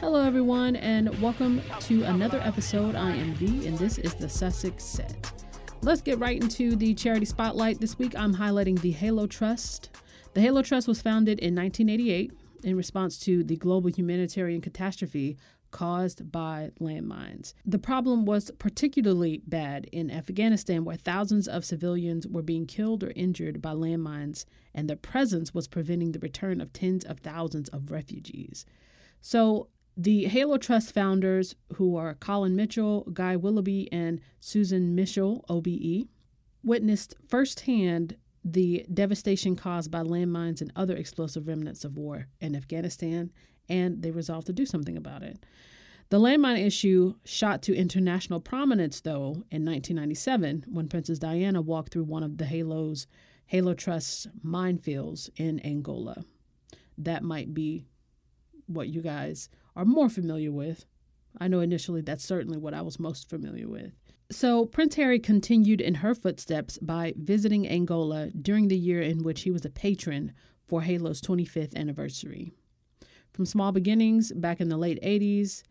Hello, everyone, and welcome to another episode. I am V, and this is the Sussex Set. Let's get right into the charity spotlight. This week, I'm highlighting the Halo Trust. The Halo Trust was founded in 1988 in response to the global humanitarian catastrophe caused by landmines. The problem was particularly bad in Afghanistan, where thousands of civilians were being killed or injured by landmines, and their presence was preventing the return of tens of thousands of refugees. So, the Halo Trust founders, who are Colin Mitchell, Guy Willoughby, and Susan Mitchell, OBE, witnessed firsthand the devastation caused by landmines and other explosive remnants of war in Afghanistan, and they resolved to do something about it. The landmine issue shot to international prominence, though, in 1997 when Princess Diana walked through one of the Halo's Halo Trust's minefields in Angola. That might be what you guys are more familiar with. I know initially that's certainly what I was most familiar with. So, Prince Harry continued in her footsteps by visiting Angola during the year in which he was a patron for Halo's 25th anniversary. From small beginnings back in the late 80s,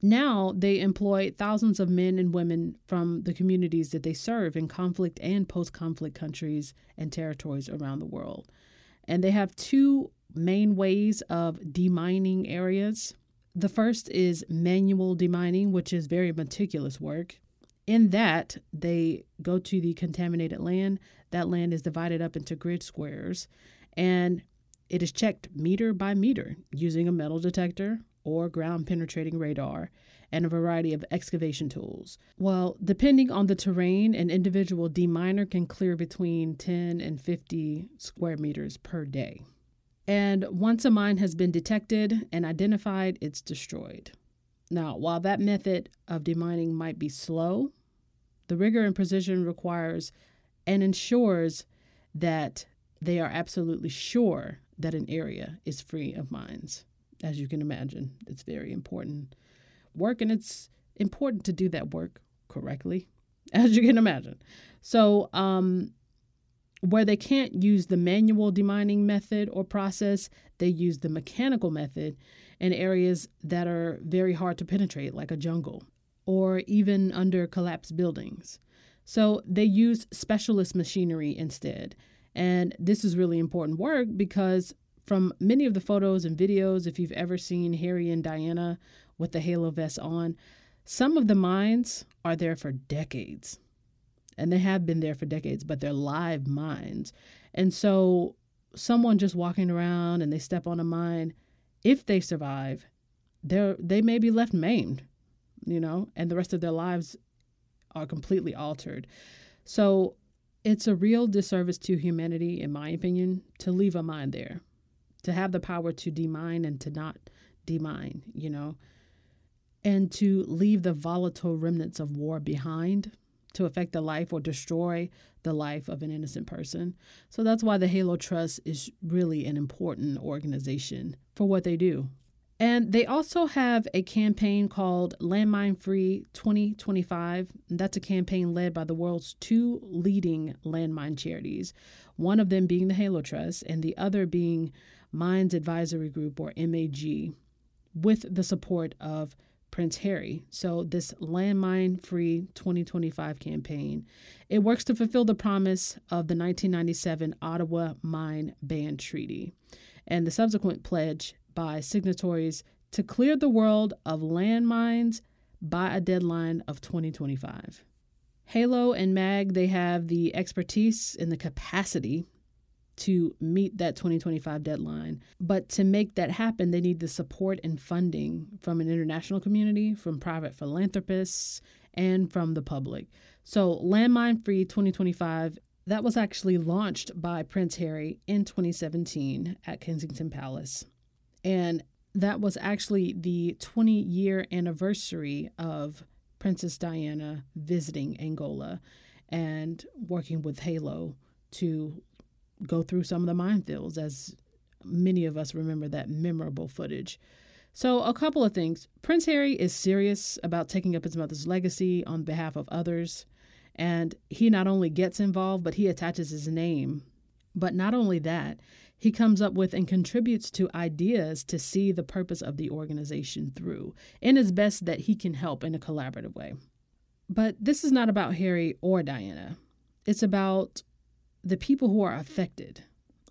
now they employ thousands of men and women from the communities that they serve in conflict and post conflict countries and territories around the world. And they have two main ways of demining areas. The first is manual demining, which is very meticulous work. In that, they go to the contaminated land. That land is divided up into grid squares, and it is checked meter by meter using a metal detector or ground penetrating radar and a variety of excavation tools. Well, depending on the terrain, an individual deminer can clear between 10 and 50 square meters per day. And once a mine has been detected and identified, it's destroyed. Now, while that method of demining might be slow, the rigor and precision requires and ensures that they are absolutely sure that an area is free of mines. As you can imagine, it's very important work, and it's important to do that work correctly, as you can imagine. So, um, where they can't use the manual demining method or process, they use the mechanical method in areas that are very hard to penetrate, like a jungle or even under collapsed buildings. So they use specialist machinery instead. And this is really important work because from many of the photos and videos, if you've ever seen Harry and Diana with the halo vest on, some of the mines are there for decades and they have been there for decades, but they're live mines. And so someone just walking around and they step on a mine, if they survive, they're they may be left maimed, you know, and the rest of their lives are completely altered. So it's a real disservice to humanity, in my opinion, to leave a mine there, to have the power to demine and to not demine, you know, and to leave the volatile remnants of war behind to affect the life or destroy the life of an innocent person. So that's why the Halo Trust is really an important organization for what they do. And they also have a campaign called Landmine Free 2025. That's a campaign led by the world's two leading landmine charities, one of them being the Halo Trust and the other being Mines Advisory Group or MAG, with the support of Prince Harry. So this landmine free 2025 campaign, it works to fulfill the promise of the 1997 Ottawa Mine Ban Treaty and the subsequent pledge by signatories to clear the world of landmines by a deadline of 2025. Halo and MAG, they have the expertise and the capacity to meet that 2025 deadline. But to make that happen, they need the support and funding from an international community, from private philanthropists, and from the public. So, Landmine Free 2025, that was actually launched by Prince Harry in 2017 at Kensington Palace. And that was actually the 20 year anniversary of Princess Diana visiting Angola and working with Halo to go through some of the minefields, as many of us remember that memorable footage. So, a couple of things. Prince Harry is serious about taking up his mother's legacy on behalf of others. And he not only gets involved, but he attaches his name. But not only that, he comes up with and contributes to ideas to see the purpose of the organization through, and it's best that he can help in a collaborative way. But this is not about Harry or Diana. It's about the people who are affected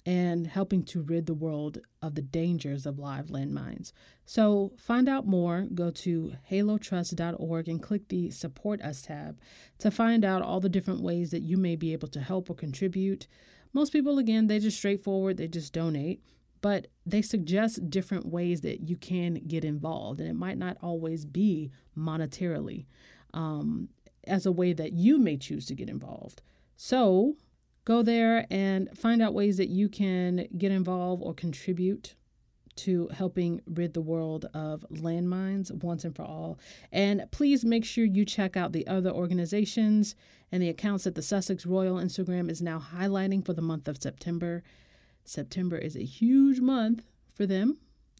and helping to rid the world of the dangers of live landmines. So, find out more. Go to halotrust.org and click the Support Us tab to find out all the different ways that you may be able to help or contribute. Most people, again, they just straightforward, they just donate, but they suggest different ways that you can get involved. And it might not always be monetarily um, as a way that you may choose to get involved. So go there and find out ways that you can get involved or contribute to helping rid the world of landmines once and for all. And please make sure you check out the other organizations and the accounts that the Sussex Royal Instagram is now highlighting for the month of September. September is a huge month for them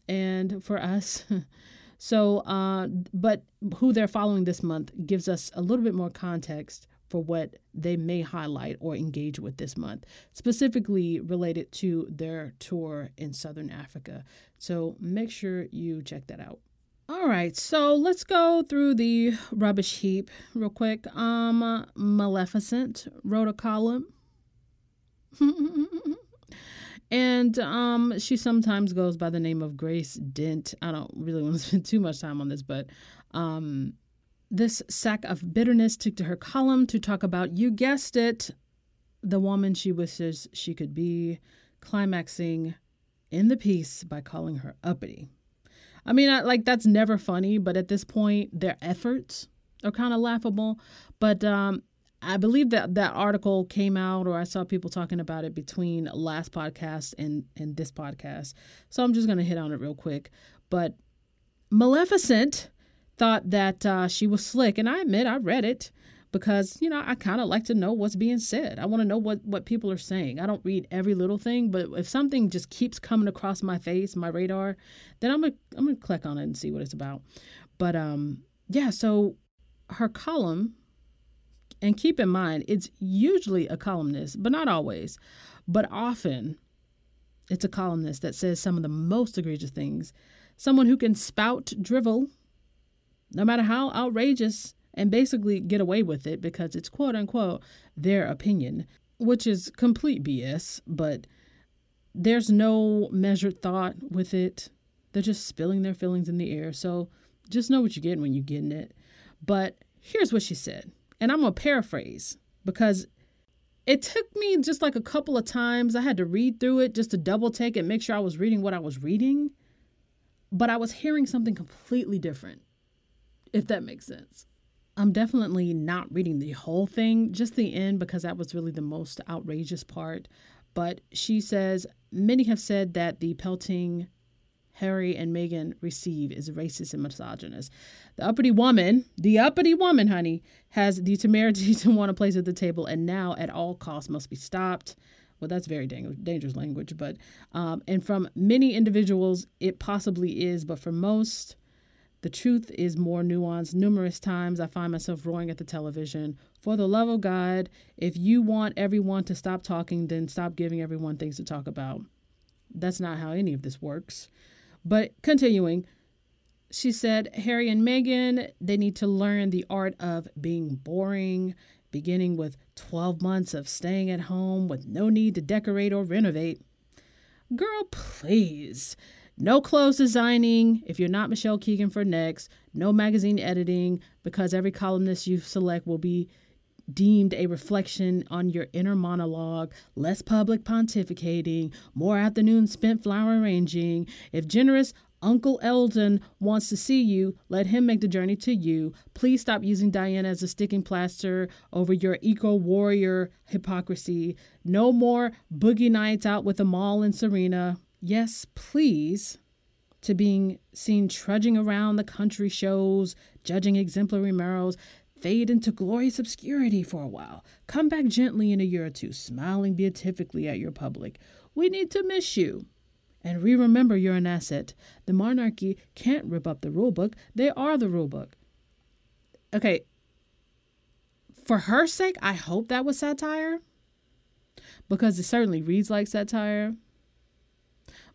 and for us. so, uh, but who they're following this month gives us a little bit more context for what they may highlight or engage with this month, specifically related to their tour in Southern Africa. So make sure you check that out. All right, so let's go through the rubbish heap real quick. Um, Maleficent wrote a column. and um, she sometimes goes by the name of Grace Dent. I don't really want to spend too much time on this, but um, this sack of bitterness took to her column to talk about, you guessed it, the woman she wishes she could be, climaxing in the piece by calling her uppity. I mean, I, like that's never funny, but at this point, their efforts are kind of laughable. But um, I believe that that article came out, or I saw people talking about it between last podcast and and this podcast. So I'm just gonna hit on it real quick. But Maleficent thought that uh, she was slick, and I admit I read it because you know I kind of like to know what's being said. I want to know what what people are saying. I don't read every little thing, but if something just keeps coming across my face, my radar, then I'm gonna I'm gonna click on it and see what it's about. But um, yeah, so her column, and keep in mind it's usually a columnist, but not always, but often it's a columnist that says some of the most egregious things. Someone who can spout drivel no matter how outrageous, and basically get away with it because it's quote unquote their opinion, which is complete BS, but there's no measured thought with it. They're just spilling their feelings in the air. So just know what you're getting when you're getting it. But here's what she said, and I'm going to paraphrase because it took me just like a couple of times. I had to read through it just to double take and make sure I was reading what I was reading. But I was hearing something completely different if that makes sense. I'm definitely not reading the whole thing, just the end, because that was really the most outrageous part. But she says many have said that the pelting Harry and Meghan receive is racist and misogynist. The uppity woman, the uppity woman, honey, has the temerity to want a place at the table and now at all costs must be stopped. Well, that's very dangerous language, but, um, and from many individuals, it possibly is, but for most, the truth is more nuanced. Numerous times I find myself roaring at the television. For the love of God, if you want everyone to stop talking, then stop giving everyone things to talk about. That's not how any of this works. But continuing, she said, Harry and Meghan, they need to learn the art of being boring, beginning with 12 months of staying at home with no need to decorate or renovate. Girl, please. No clothes designing if you're not Michelle Keegan for next. No magazine editing because every columnist you select will be deemed a reflection on your inner monologue, less public pontificating, more afternoons spent flower arranging. If generous Uncle Elton wants to see you, let him make the journey to you. Please stop using Diana as a sticking plaster over your eco warrior hypocrisy. No more boogie nights out with Amal and Serena yes, please, to being seen trudging around the country shows, judging exemplary morals, fade into glorious obscurity for a while. Come back gently in a year or two, smiling beatifically at your public. We need to miss you. And re remember you're an asset. The monarchy can't rip up the rulebook, they are the rulebook. Okay, for her sake, I hope that was satire because it certainly reads like satire.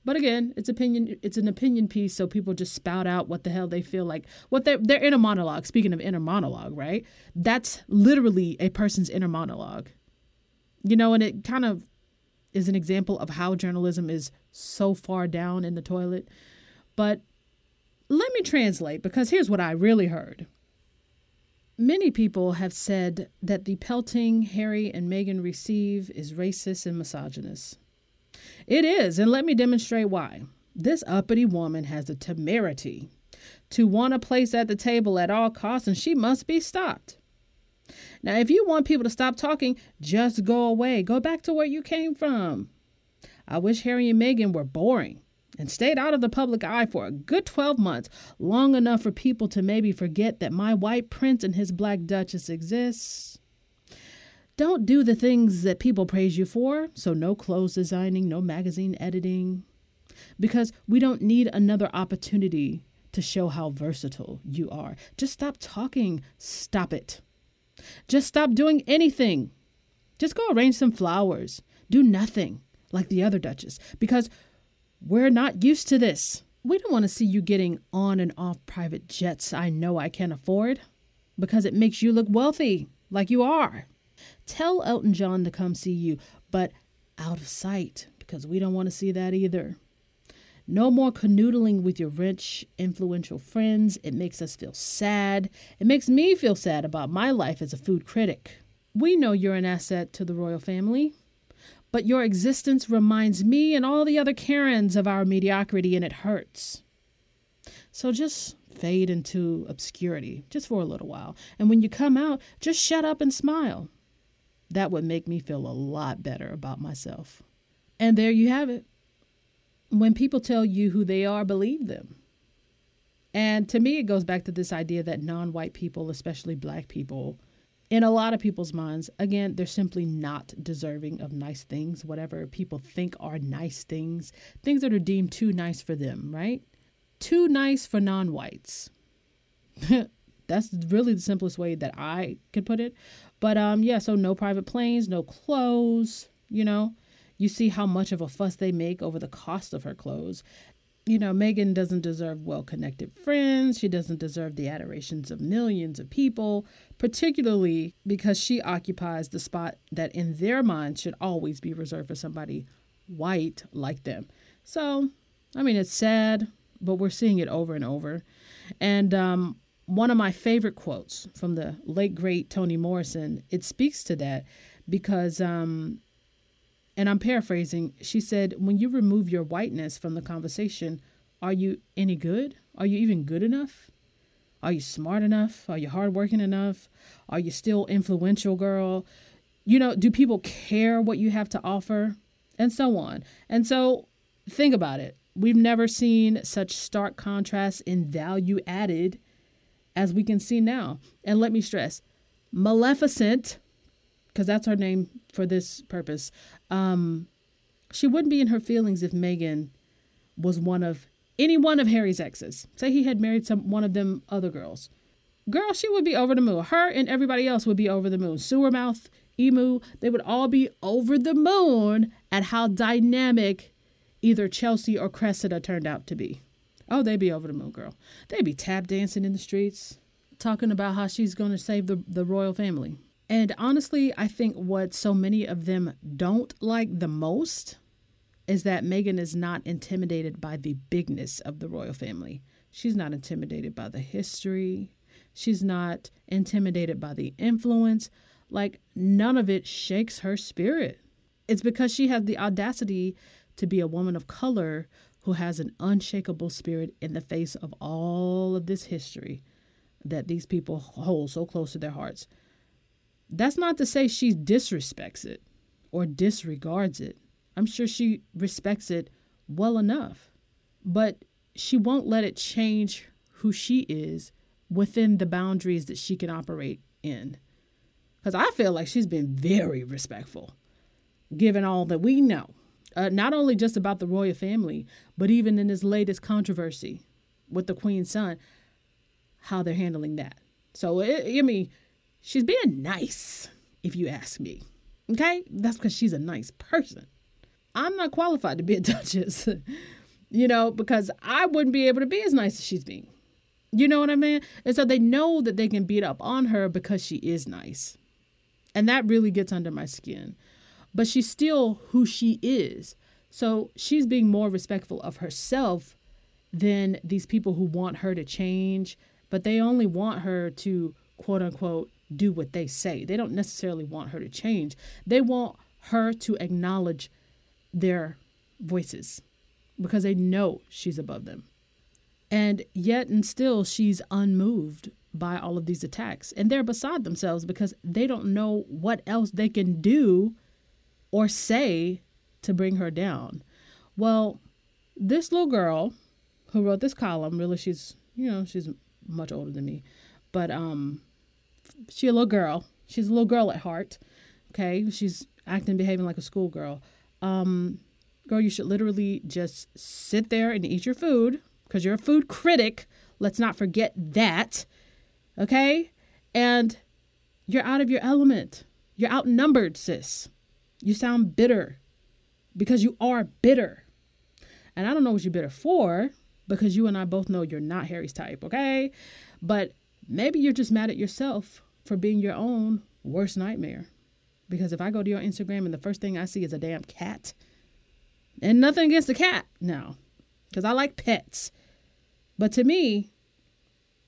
But again, it's opinion. It's an opinion piece, so people just spout out what the hell they feel like. What they're they're inner monologue. Speaking of inner monologue, right? That's literally a person's inner monologue. You know, and it kind of is an example of how journalism is so far down in the toilet. But let me translate because here's what I really heard. Many people have said that the pelting Harry and Meghan receive is racist and misogynist. It is, and let me demonstrate why. This uppity woman has the temerity to want a place at the table at all costs, and she must be stopped. Now, if you want people to stop talking, just go away. Go back to where you came from. I wish Harry and Meghan were boring and stayed out of the public eye for a good 12 months, long enough for people to maybe forget that my white prince and his black duchess exists. Don't do the things that people praise you for, so no clothes designing, no magazine editing, because we don't need another opportunity to show how versatile you are. Just stop talking. Stop it. Just stop doing anything. Just go arrange some flowers. Do nothing like the other Duchess because we're not used to this. We don't want to see you getting on and off private jets I know I can't afford because it makes you look wealthy, like you are. Tell Elton John to come see you, but out of sight because we don't want to see that either. No more canoodling with your rich, influential friends. It makes us feel sad. It makes me feel sad about my life as a food critic. We know you're an asset to the royal family but your existence reminds me and all the other Karens of our mediocrity, and it hurts. So just fade into obscurity just for a little while. And when you come out, just shut up and smile. That would make me feel a lot better about myself. And there you have it. When people tell you who they are, believe them. And to me, it goes back to this idea that non white people, especially black people, in a lot of people's minds, again, they're simply not deserving of nice things, whatever people think are nice things, things that are deemed too nice for them, right? Too nice for non whites. That's really the simplest way that I could put it. But um, yeah, so no private planes, no clothes, you know. You see how much of a fuss they make over the cost of her clothes you know, Meghan doesn't deserve well connected friends. She doesn't deserve the adorations of millions of people, particularly because she occupies the spot that in their minds should always be reserved for somebody white like them. So, I mean, it's sad, but we're seeing it over and over. And um, one of my favorite quotes from the late, great Toni Morrison, it speaks to that because um, and I'm paraphrasing, she said, When you remove your whiteness from the conversation, are you any good? Are you even good enough? Are you smart enough? Are you hardworking enough? Are you still influential, girl? You know, do people care what you have to offer? And so on. And so think about it. We've never seen such stark contrast in value added as we can see now. And let me stress Maleficent because that's her name for this purpose. Um, she wouldn't be in her feelings if Meghan was one of any one of Harry's exes. Say he had married some one of them other girls. Girl, she would be over the moon. Her and everybody else would be over the moon. Sewer mouth, emu, they would all be over the moon at how dynamic either Chelsea or Cressida turned out to be. Oh, they'd be over the moon, girl. They'd be tap dancing in the streets, talking about how she's going to save the, the royal family. And honestly, I think what so many of them don't like the most is that Meghan is not intimidated by the bigness of the royal family. She's not intimidated by the history. She's not intimidated by the influence. Like, none of it shakes her spirit. It's because she has the audacity to be a woman of color who has an unshakable spirit in the face of all of this history that these people hold so close to their hearts. That's not to say she disrespects it or disregards it. I'm sure she respects it well enough, but she won't let it change who she is within the boundaries that she can operate in. Because I feel like she's been very respectful, given all that we know, uh, not only just about the royal family, but even in this latest controversy with the queen's son, how they're handling that. So, it, I mean, She's being nice, if you ask me. Okay? That's because she's a nice person. I'm not qualified to be a duchess. you know, because I wouldn't be able to be as nice as she's being. You know what I mean? And so they know that they can beat up on her because she is nice. And that really gets under my skin. But she's still who she is. So she's being more respectful of herself than these people who want her to change, but they only want her to quote unquote do what they say. They don't necessarily want her to change. They want her to acknowledge their voices because they know she's above them. And yet and still she's unmoved by all of these attacks. And they're beside themselves because they don't know what else they can do or say to bring her down. Well, this little girl who wrote this column, really she's, you know, she's much older than me, but um she a little girl. She's a little girl at heart. Okay? She's acting behaving like a schoolgirl. Um girl, you should literally just sit there and eat your food because you're a food critic. Let's not forget that. Okay? And you're out of your element. You're outnumbered, sis. You sound bitter because you are bitter. And I don't know what you're bitter for because you and I both know you're not Harry's type, okay? But maybe you're just mad at yourself for being your own worst nightmare. Because if I go to your Instagram and the first thing I see is a damn cat, and nothing against the cat now, because I like pets. But to me,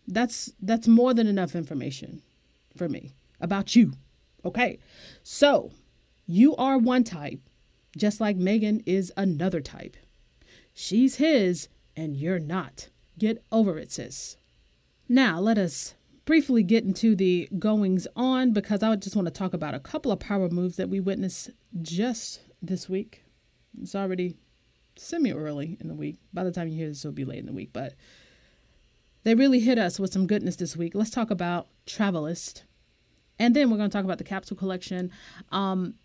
that's that's more than enough information for me about you. Okay. So you are one type, just like Meghan is another type. She's his and you're not. Get over it, sis. Now, let us briefly get into the goings on because I just want to talk about a couple of power moves that we witnessed just this week. It's already semi early in the week. By the time you hear this, it'll be late in the week, but they really hit us with some goodness this week. Let's talk about Travalyst. And then we're going to talk about the capsule collection. Um,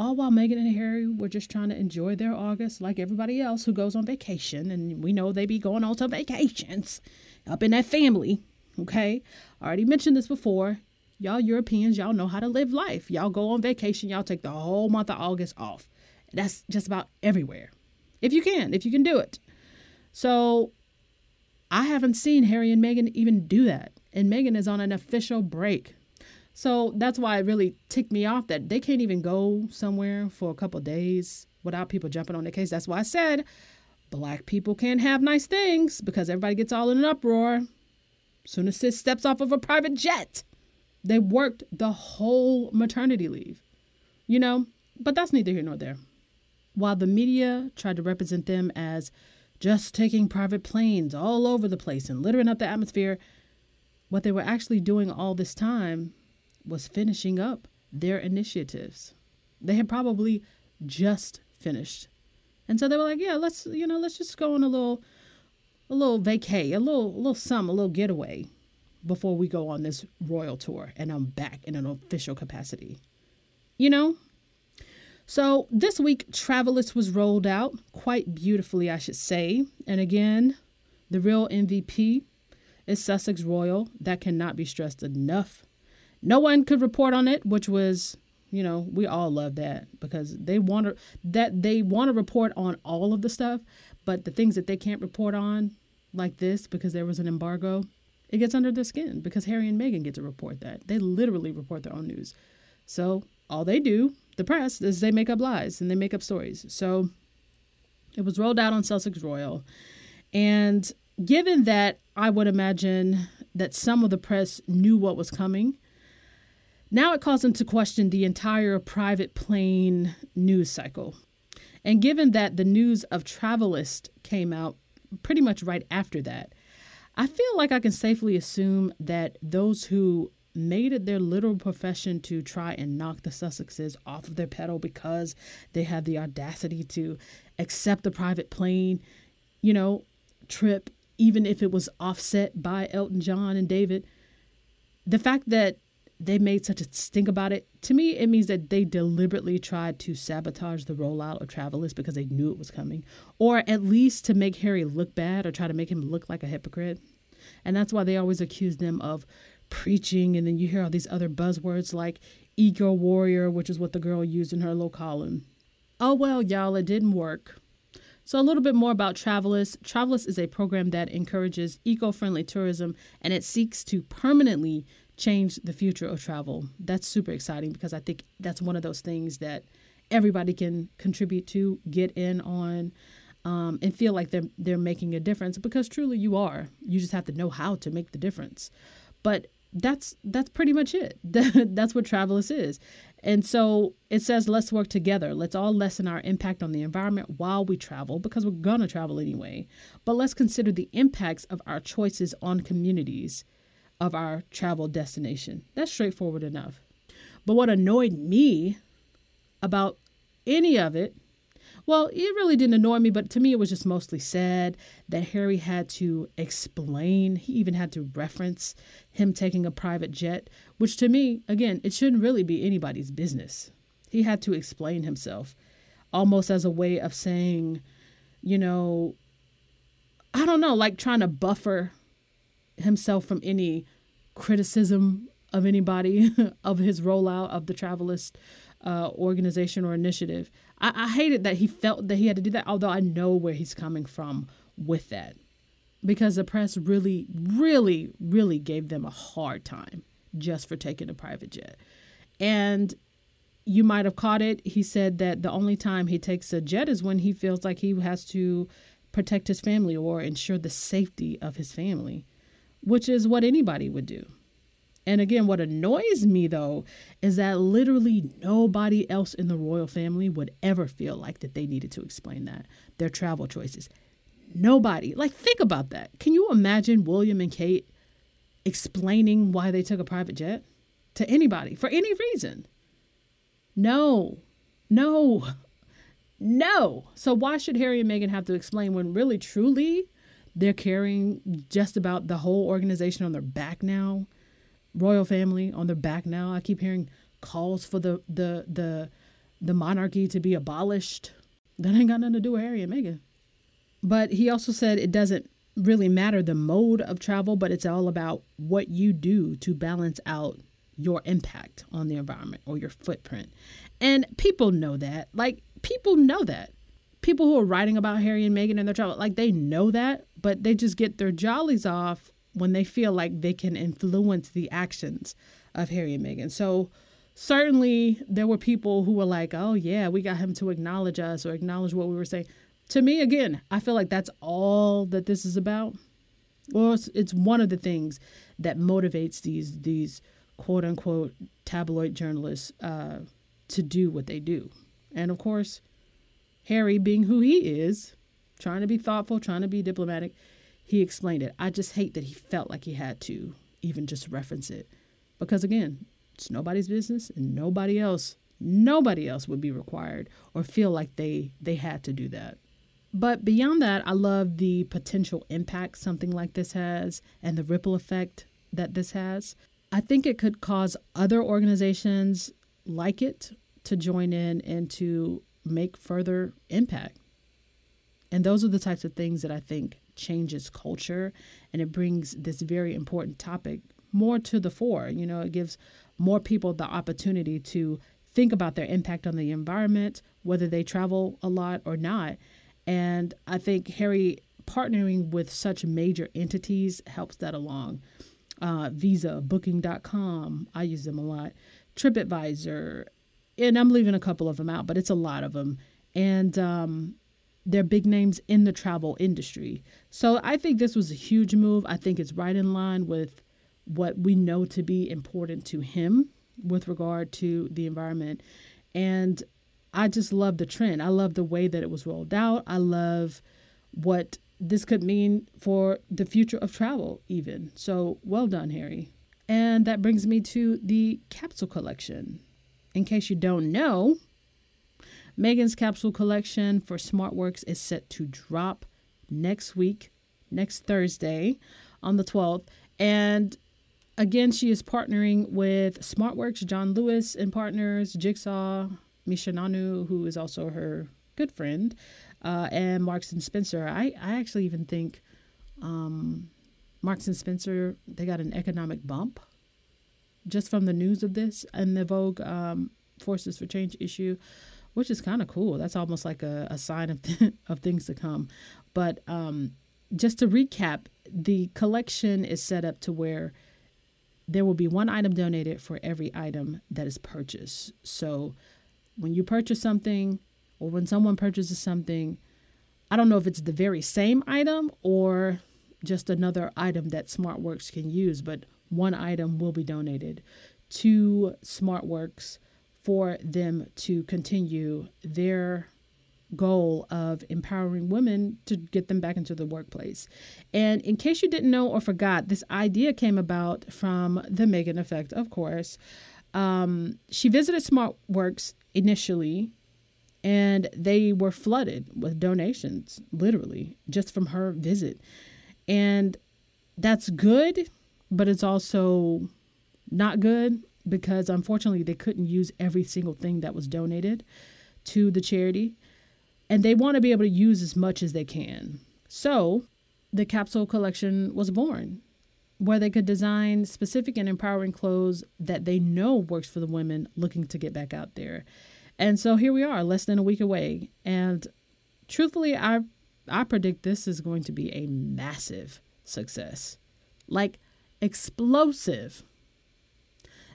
all while Meghan and Harry were just trying to enjoy their August like everybody else who goes on vacation. And we know they be going on some vacations up in that family. Okay. I already mentioned this before. Y'all Europeans, y'all know how to live life. Y'all go on vacation, y'all take the whole month of August off. That's just about everywhere. If you can, if you can do it. So I haven't seen Harry and Meghan even do that. And Meghan is on an official break. So that's why it really ticked me off that they can't even go somewhere for a couple days without people jumping on their case. That's why I said black people can't have nice things because everybody gets all in an uproar. Soon as sis steps off of a private jet, they worked the whole maternity leave. You know, but that's neither here nor there. While the media tried to represent them as just taking private planes all over the place and littering up the atmosphere, what they were actually doing all this time was finishing up their initiatives. They had probably just finished. And so they were like, yeah, let's, you know, let's just go on a little a little vacay, a little a little sum, a little getaway before we go on this royal tour and I'm back in an official capacity. You know? So this week Travalyst was rolled out quite beautifully, I should say. And again, the real MVP is Sussex Royal. That cannot be stressed enough. No one could report on it, which was, you know, we all love that because they want to that they want to report on all of the stuff, but the things that they can't report on, like this, because there was an embargo, it gets under their skin because Harry and Meghan get to report that. They literally report their own news. So all they do, the press, is they make up lies and they make up stories. So it was rolled out on Sussex Royal. And given that I would imagine that some of the press knew what was coming, now it calls into question the entire private plane news cycle. And given that the news of Travalyst came out pretty much right after that, I feel like I can safely assume that those who made it their literal profession to try and knock the Sussexes off of their pedal because they had the audacity to accept the private plane, you know, trip, even if it was offset by Elton John and David. The fact that they made such a stink about it. To me, it means that they deliberately tried to sabotage the rollout of Travalyst because they knew it was coming, or at least to make Harry look bad or try to make him look like a hypocrite. And that's why they always accuse them of preaching. And then you hear all these other buzzwords like ego warrior, which is what the girl used in her little column. Oh, well, y'all, it didn't work. So, a little bit more about Travalyst. Travalyst is a program that encourages eco friendly tourism and it seeks to permanently change the future of travel. That's super exciting because I think that's one of those things that everybody can contribute to, get in on, um, and feel like they're they're making a difference because truly you are. You just have to know how to make the difference. But that's that's pretty much it. that's what Travalyst is. And so it says let's work together. Let's all lessen our impact on the environment while we travel because we're going to travel anyway. But let's consider the impacts of our choices on communities of our travel destination. That's straightforward enough. But what annoyed me about any of it well, it really didn't annoy me, but to me, it was just mostly sad that Harry had to explain. He even had to reference him taking a private jet, which to me, again, it shouldn't really be anybody's business. He had to explain himself almost as a way of saying, you know, I don't know, like trying to buffer himself from any criticism of anybody of his rollout of the Travalyst uh, organization or initiative. I, I hated that he felt that he had to do that, although I know where he's coming from with that. Because the press really, really, really gave them a hard time just for taking a private jet. And you might have caught it. He said that the only time he takes a jet is when he feels like he has to protect his family or ensure the safety of his family, which is what anybody would do. And again, what annoys me though is that literally nobody else in the royal family would ever feel like that they needed to explain that their travel choices. Nobody. Like think about that. Can you imagine William and Kate explaining why they took a private jet to anybody for any reason? No. No. No. So why should Harry and Meghan have to explain when really truly they're carrying just about the whole organization on their back now? royal family on their back now. I keep hearing calls for the the the the monarchy to be abolished. That ain't got nothing to do with Harry and Meghan. But he also said it doesn't really matter the mode of travel, but it's all about what you do to balance out your impact on the environment or your footprint. And people know that. Like people know that. People who are writing about Harry and Meghan and their travel, like they know that, but they just get their jollies off when they feel like they can influence the actions of Harry and Meghan. So certainly there were people who were like, "Oh yeah, we got him to acknowledge us or acknowledge what we were saying." To me, again, I feel like that's all that this is about. Well, it's, it's one of the things that motivates these these quote unquote tabloid journalists uh, to do what they do, and of course, Harry, being who he is, trying to be thoughtful, trying to be diplomatic, he explained it. I just hate that he felt like he had to even just reference it. Because again, it's nobody's business and nobody else, nobody else would be required or feel like they they had to do that. But beyond that, I love the potential impact something like this has and the ripple effect that this has. I think it could cause other organizations like it to join in and to make further impact. And those are the types of things that I think changes culture and it brings this very important topic more to the fore. You know, it gives more people the opportunity to think about their impact on the environment, whether they travel a lot or not. And I think Harry partnering with such major entities helps that along. Uh, Visa, Booking.com, I use them a lot. TripAdvisor, and I'm leaving a couple of them out, but it's a lot of them. And um, they're big names in the travel industry. So I think this was a huge move. I think it's right in line with what we know to be important to him with regard to the environment. And I just love the trend. I love the way that it was rolled out. I love what this could mean for the future of travel, even. So well done, Harry. And that brings me to the capsule collection. In case you don't know, Meghan's capsule collection for Smart Works is set to drop next week, next Thursday on the 12th. And again, she is partnering with Smart Works, John Lewis and partners, Jigsaw, Misha Nonoo, who is also her good friend, uh, and Marks and Spencer. I, I actually even think um, Marks and Spencer, they got an economic bump just from the news of this and the Vogue um, Forces for Change issue which is kind of cool. That's almost like a, a sign of, th- of things to come. But um, just to recap, the collection is set up to where there will be one item donated for every item that is purchased. So when you purchase something or when someone purchases something, I don't know if it's the very same item or just another item that Smart Works can use, but one item will be donated to Smart Works for them to continue their goal of empowering women to get them back into the workplace. And in case you didn't know or forgot, this idea came about from the Meghan Effect, of course. Um, she visited Smart Works initially, and they were flooded with donations, literally, just from her visit. And that's good, but it's also not good because unfortunately they couldn't use every single thing that was donated to the charity and they want to be able to use as much as they can. So, the capsule collection was born where they could design specific and empowering clothes that they know works for the women looking to get back out there. And so here we are, less than a week away. And truthfully, I I predict this is going to be a massive success. Like explosive.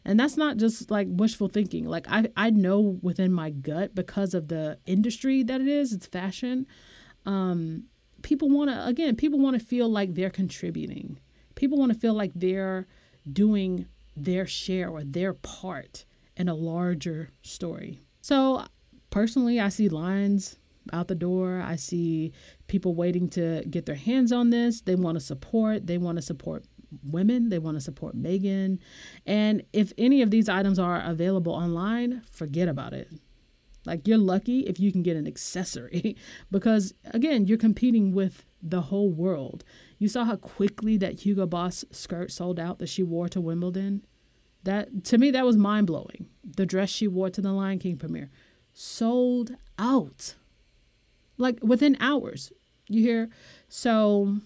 And that's not just like wishful thinking. Like I, I know within my gut because of the industry that it is, it's fashion. Um, people want to again, people want to feel like they're contributing. People want to feel like they're doing their share or their part in a larger story. So personally, I see lines out the door. I see people waiting to get their hands on this. They want to support. They want to support women. They want to support Meghan. And if any of these items are available online, forget about it. Like you're lucky if you can get an accessory because again, you're competing with the whole world. You saw how quickly that Hugo Boss skirt sold out that she wore to Wimbledon. That to me that was mind-blowing. The dress she wore to the Lion King premiere sold out. Like within hours. You hear? So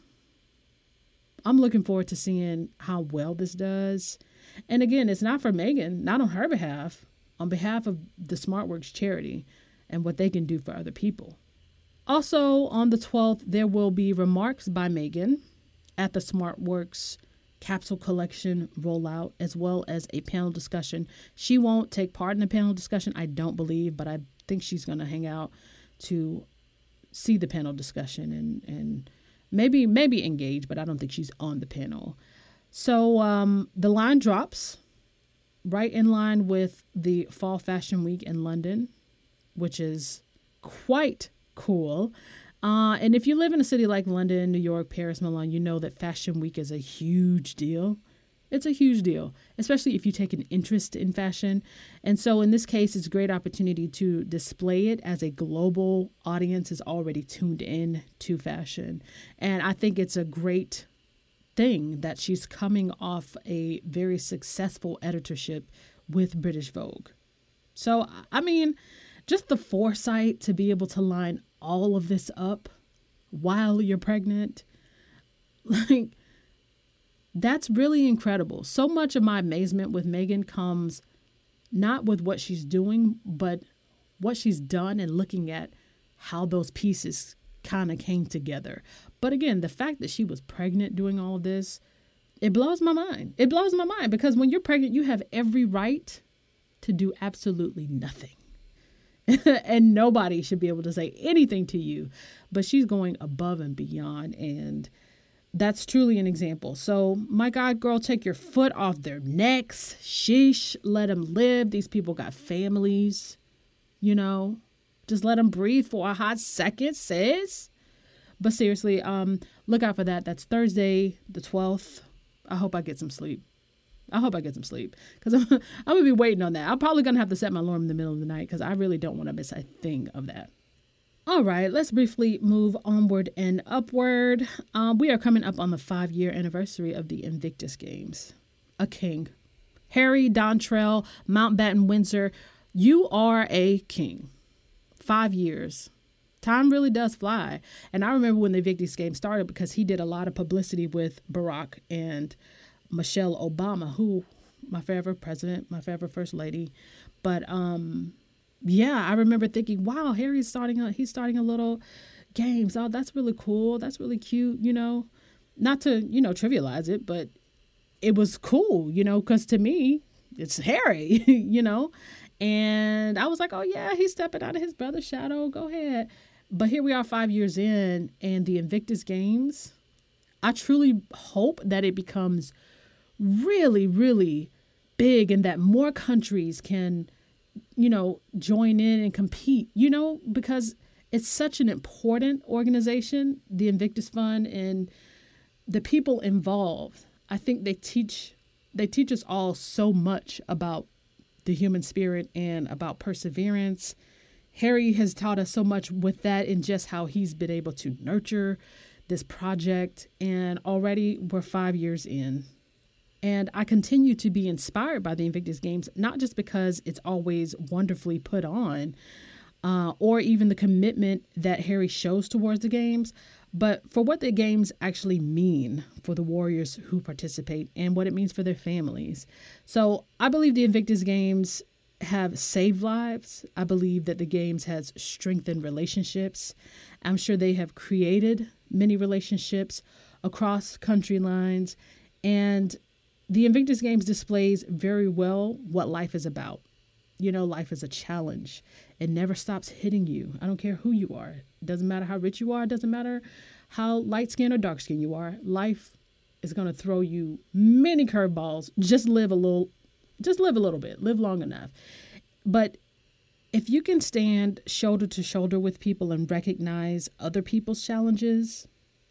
I'm looking forward to seeing how well this does. And again, it's not for Meghan, not on her behalf, on behalf of the Smart Works charity and what they can do for other people. Also, on the 12th, there will be remarks by Meghan at the Smart Works capsule collection rollout, as well as a panel discussion. She won't take part in the panel discussion, I don't believe, but I think she's going to hang out to see the panel discussion and, and maybe maybe engaged, but I don't think she's on the panel. So um, the line drops right in line with the Fall Fashion Week in London, which is quite cool. Uh, and if you live in a city like London, New York, Paris, Milan, you know that Fashion Week is a huge deal. It's a huge deal, especially if you take an interest in fashion. And so, in this case, it's a great opportunity to display it as a global audience is already tuned in to fashion. And I think it's a great thing that she's coming off a very successful editorship with British Vogue. So, I mean, just the foresight to be able to line all of this up while you're pregnant, like, that's really incredible. So much of my amazement with Meghan comes not with what she's doing, but what she's done and looking at how those pieces kind of came together. But again, the fact that she was pregnant doing all this, it blows my mind. It blows my mind because when you're pregnant, you have every right to do absolutely nothing. and nobody should be able to say anything to you. But she's going above and beyond. And that's truly an example. So, my God, girl, take your foot off their necks. Sheesh, let them live. These people got families, you know. Just let them breathe for a hot second, sis. But seriously, um, look out for that. That's Thursday, the 12th. I hope I get some sleep. I hope I get some sleep because I'm, I'm gonna be waiting on that. I'm probably gonna have to set my alarm in the middle of the night because I really don't want to miss a thing of that. All right, let's briefly move onward and upward. Um, we are coming up on the five year anniversary of the Invictus Games. A king. Harry Dontrell, Mountbatten Windsor, you are a king. Five years. Time really does fly. And I remember when the Invictus Games started because he did a lot of publicity with Barack and Michelle Obama, who my favorite president, my favorite first lady. But um yeah, I remember thinking, wow, Harry's starting a he's starting a little games. Oh, that's really cool. That's really cute, you know. Not to, you know, trivialize it, but it was cool, you know, because to me, it's Harry, you know. And I was like, oh, yeah, he's stepping out of his brother's shadow. Go ahead. But here we are five years in, and the Invictus Games, I truly hope that it becomes really, really big and that more countries can, you know, join in and compete, you know, because it's such an important organization, the Invictus Fund, and the people involved. I think they teach they teach us all so much about the human spirit and about perseverance. Harry has taught us so much with that and just how he's been able to nurture this project. And already we're five years in. And I continue to be inspired by the Invictus Games, not just because it's always wonderfully put on, uh, or even the commitment that Harry shows towards the games, but for what the games actually mean for the warriors who participate and what it means for their families. So I believe the Invictus Games have saved lives. I believe that the games has strengthened relationships. I'm sure they have created many relationships across country lines. And the Invictus Games displays very well what life is about. You know, life is a challenge. It never stops hitting you. I don't care who you are. It doesn't matter how rich you are. It doesn't matter how light skinned or dark skinned you are. Life is going to throw you many curveballs. Just live a little, just live a little bit, live long enough. But if you can stand shoulder to shoulder with people and recognize other people's challenges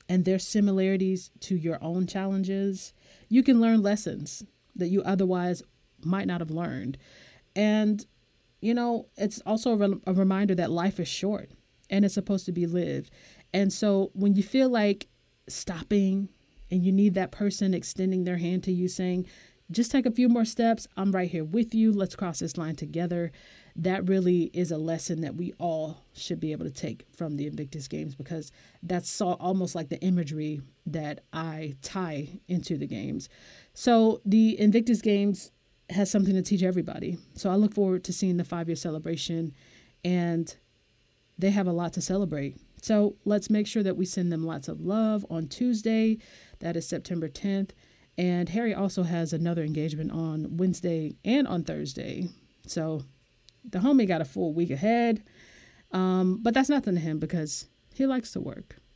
and their similarities to your own challenges, you can learn lessons that you otherwise might not have learned. And you know, it's also a, re- a reminder that life is short and it's supposed to be lived. And so when you feel like stopping and you need that person extending their hand to you saying, just take a few more steps. I'm right here with you. Let's cross this line together. That really is a lesson that we all should be able to take from the Invictus Games because that's almost like the imagery that I tie into the games. So the Invictus Games has something to teach everybody. So I look forward to seeing the five year celebration, and they have a lot to celebrate. So let's make sure that we send them lots of love on Tuesday. That is September 10th. And Harry also has another engagement on Wednesday and on Thursday. So the homie got a full week ahead. Um, but that's nothing to him because he likes to work.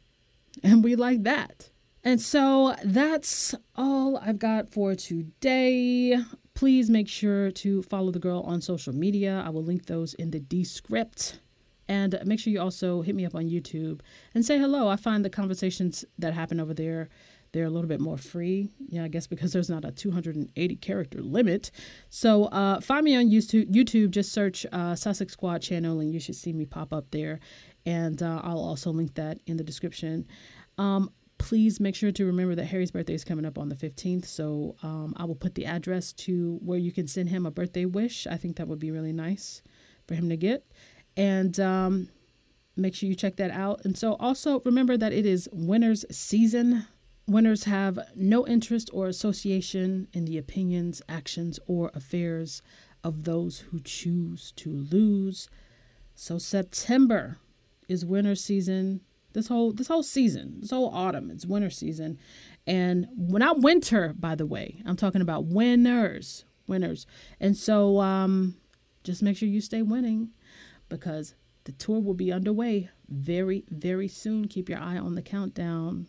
And we like that. And so that's all I've got for today please make sure to follow the girl on social media. I will link those in the descript. And make sure you also hit me up on YouTube and say hello. I find the conversations that happen over there they're a little bit more free. Yeah, I guess because there's not a 280 character limit. So uh, find me on YouTube. Just search uh, Sussex Squad channel, and you should see me pop up there. And uh, I'll also link that in the description. Um, please make sure to remember that Harry's birthday is coming up on the 15th. So um, I will put the address to where you can send him a birthday wish. I think that would be really nice for him to get. And um, make sure you check that out. And so also remember that it is winner's season. Winners have no interest or association in the opinions, actions, or affairs of those who choose to lose. So September is winter season this whole this whole season, this whole autumn, it's winter season. And not winter, by the way. I'm talking about winners, winners. And so um just make sure you stay winning because the tour will be underway very, very soon. Keep your eye on the countdown.